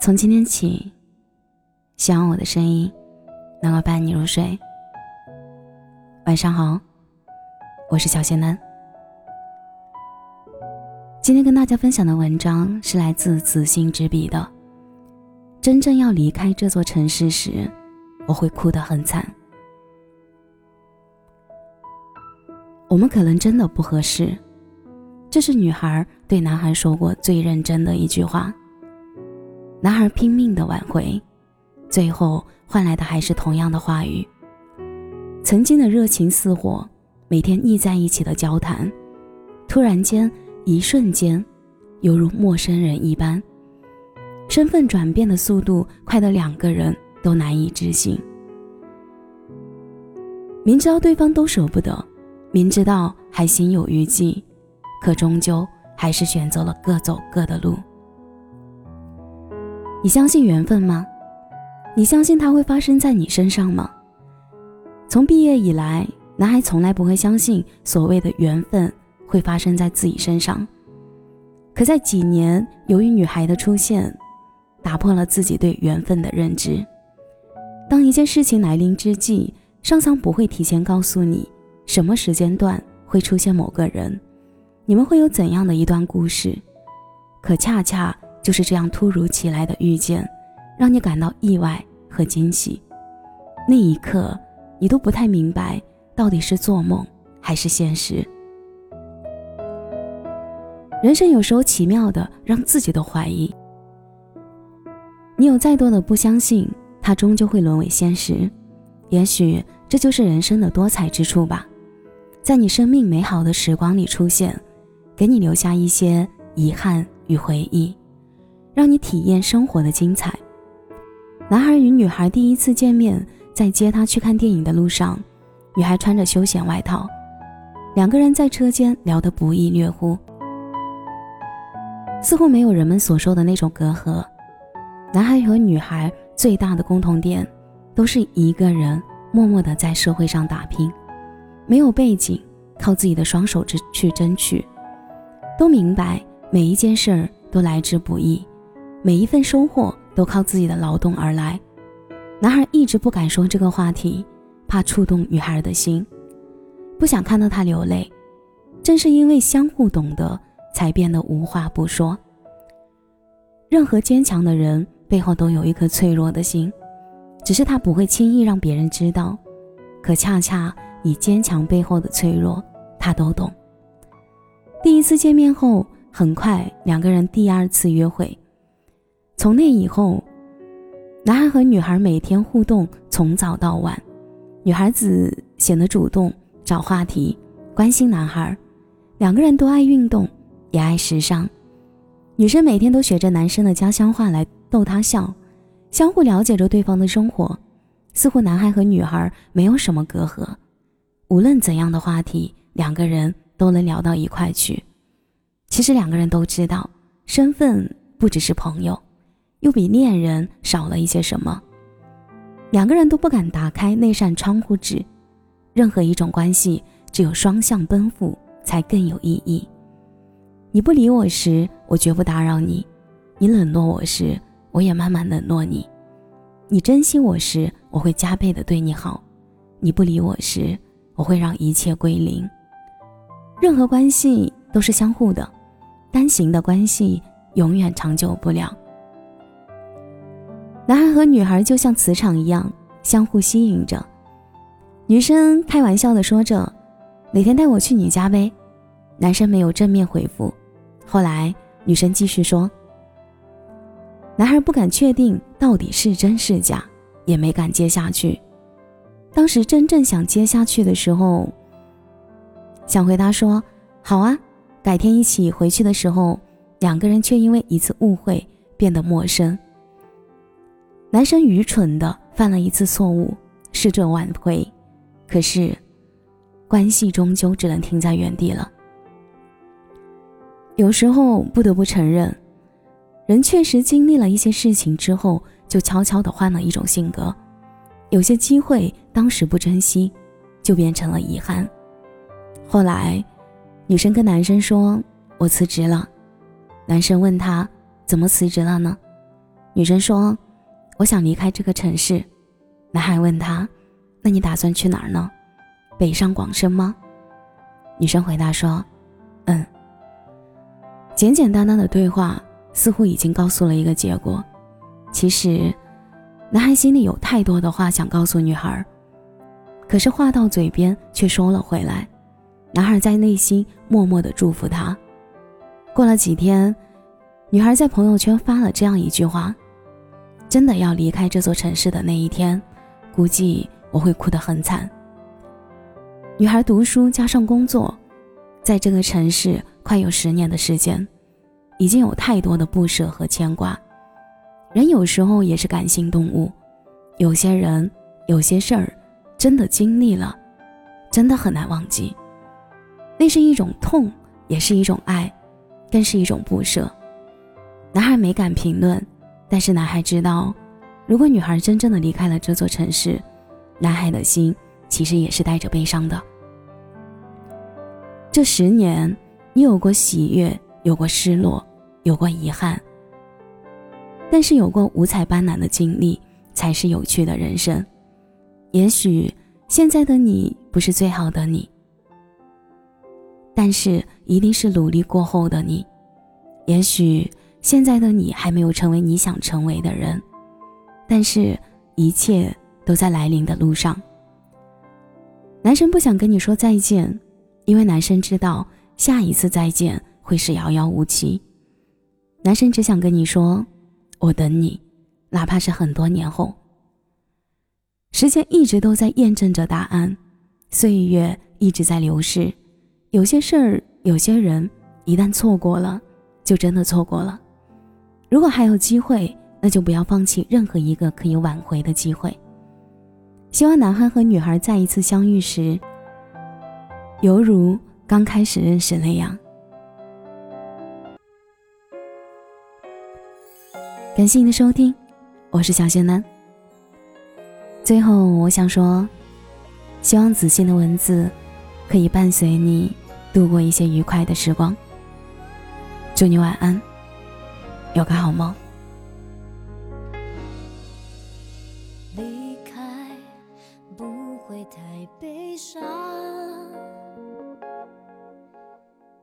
从今天起，希望我的声音能够伴你入睡。晚上好，我是小仙男。今天跟大家分享的文章是来自子心之笔的。真正要离开这座城市时，我会哭得很惨。我们可能真的不合适，这是女孩对男孩说过最认真的一句话。男孩拼命的挽回，最后换来的还是同样的话语。曾经的热情似火，每天腻在一起的交谈，突然间，一瞬间，犹如陌生人一般。身份转变的速度快得两个人都难以置信。明知道对方都舍不得，明知道还心有余悸，可终究还是选择了各走各的路。你相信缘分吗？你相信它会发生在你身上吗？从毕业以来，男孩从来不会相信所谓的缘分会发生在自己身上。可在几年，由于女孩的出现，打破了自己对缘分的认知。当一件事情来临之际，上苍不会提前告诉你什么时间段会出现某个人，你们会有怎样的一段故事，可恰恰。就是这样突如其来的遇见，让你感到意外和惊喜。那一刻，你都不太明白到底是做梦还是现实。人生有时候奇妙的让自己都怀疑。你有再多的不相信，它终究会沦为现实。也许这就是人生的多彩之处吧，在你生命美好的时光里出现，给你留下一些遗憾与回忆。让你体验生活的精彩。男孩与女孩第一次见面，在接她去看电影的路上，女孩穿着休闲外套，两个人在车间聊得不亦乐乎，似乎没有人们所说的那种隔阂。男孩和女孩最大的共同点，都是一个人默默地在社会上打拼，没有背景，靠自己的双手之去争取，都明白每一件事儿都来之不易。每一份收获都靠自己的劳动而来。男孩一直不敢说这个话题，怕触动女孩的心，不想看到她流泪。正是因为相互懂得，才变得无话不说。任何坚强的人背后都有一颗脆弱的心，只是他不会轻易让别人知道。可恰恰你坚强背后的脆弱，他都懂。第一次见面后，很快两个人第二次约会。从那以后，男孩和女孩每天互动从早到晚，女孩子显得主动，找话题，关心男孩。两个人都爱运动，也爱时尚。女生每天都学着男生的家乡话来逗他笑，相互了解着对方的生活。似乎男孩和女孩没有什么隔阂，无论怎样的话题，两个人都能聊到一块去。其实两个人都知道，身份不只是朋友。又比恋人少了一些什么？两个人都不敢打开那扇窗户纸。任何一种关系，只有双向奔赴才更有意义。你不理我时，我绝不打扰你；你冷落我时，我也慢慢冷落你。你珍惜我时，我会加倍的对你好；你不理我时，我会让一切归零。任何关系都是相互的，单行的关系永远长久不了。男孩和女孩就像磁场一样，相互吸引着。女生开玩笑的说着：“哪天带我去你家呗。”男生没有正面回复。后来女生继续说：“男孩不敢确定到底是真是假，也没敢接下去。当时真正想接下去的时候，想回答说：‘好啊，改天一起回去的时候。’两个人却因为一次误会变得陌生。”男生愚蠢的犯了一次错误，试着挽回，可是，关系终究只能停在原地了。有时候不得不承认，人确实经历了一些事情之后，就悄悄的换了一种性格。有些机会当时不珍惜，就变成了遗憾。后来，女生跟男生说：“我辞职了。”男生问她：“怎么辞职了呢？”女生说：“我想离开这个城市。”男孩问她：“那你打算去哪儿呢？北上广深吗？”女生回答说：“嗯。”简简单单的对话似乎已经告诉了一个结果。其实，男孩心里有太多的话想告诉女孩，可是话到嘴边却收了回来。男孩在内心默默的祝福她。过了几天，女孩在朋友圈发了这样一句话：“真的要离开这座城市的那一天，估计我会哭得很惨。”女孩读书加上工作，在这个城市快有十年的时间，已经有太多的不舍和牵挂。人有时候也是感性动物，有些人、有些事儿，真的经历了，真的很难忘记。那是一种痛，也是一种爱。更是一种不舍。男孩没敢评论，但是男孩知道，如果女孩真正的离开了这座城市，男孩的心其实也是带着悲伤的。这十年，你有过喜悦，有过失落，有过遗憾，但是有过五彩斑斓的经历，才是有趣的人生。也许现在的你不是最好的你。但是一定是努力过后的你，也许现在的你还没有成为你想成为的人，但是一切都在来临的路上。男生不想跟你说再见，因为男生知道下一次再见会是遥遥无期。男生只想跟你说，我等你，哪怕是很多年后。时间一直都在验证着答案，岁月一直在流逝。有些事儿，有些人，一旦错过了，就真的错过了。如果还有机会，那就不要放弃任何一个可以挽回的机会。希望男孩和女孩再一次相遇时，犹如刚开始认识那样。感谢你的收听，我是小仙男。最后，我想说，希望子欣的文字可以伴随你。度过一些愉快的时光。祝你晚安，有个好梦。离开不会太悲伤，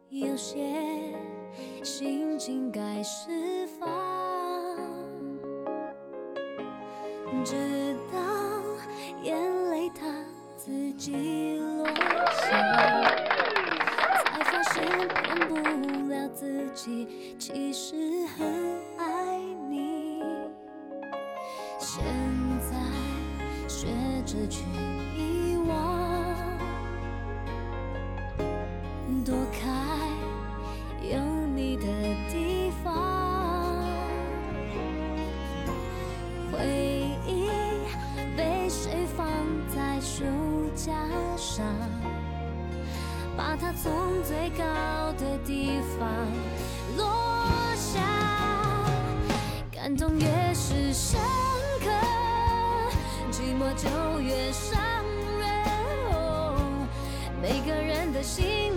有些心情该释放，直到眼泪它自己落下。骗不自己，其实很爱你。现在学着去遗忘，躲开有你的地方。回忆被谁放在书架上？它从最高的地方落下，感动越是深刻，寂寞就越伤人。每个人的心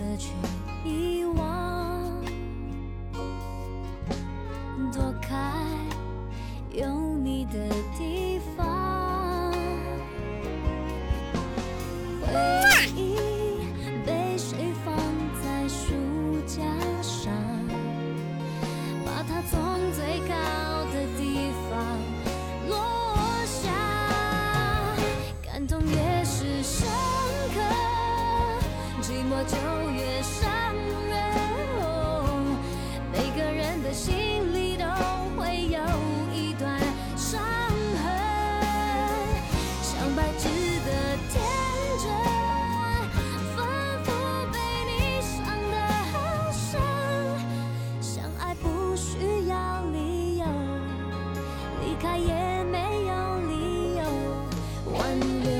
失去。开也没有理由挽留，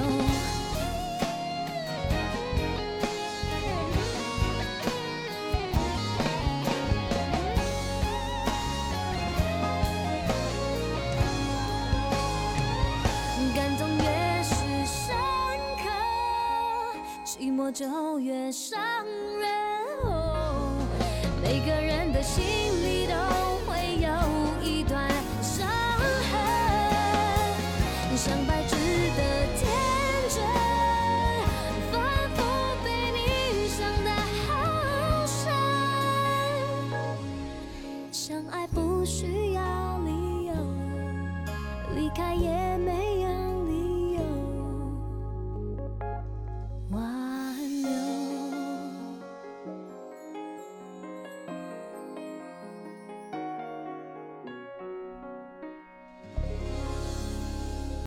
感动越是深刻，寂寞就越伤人。哦，每个人的心。相爱不需要理由离开也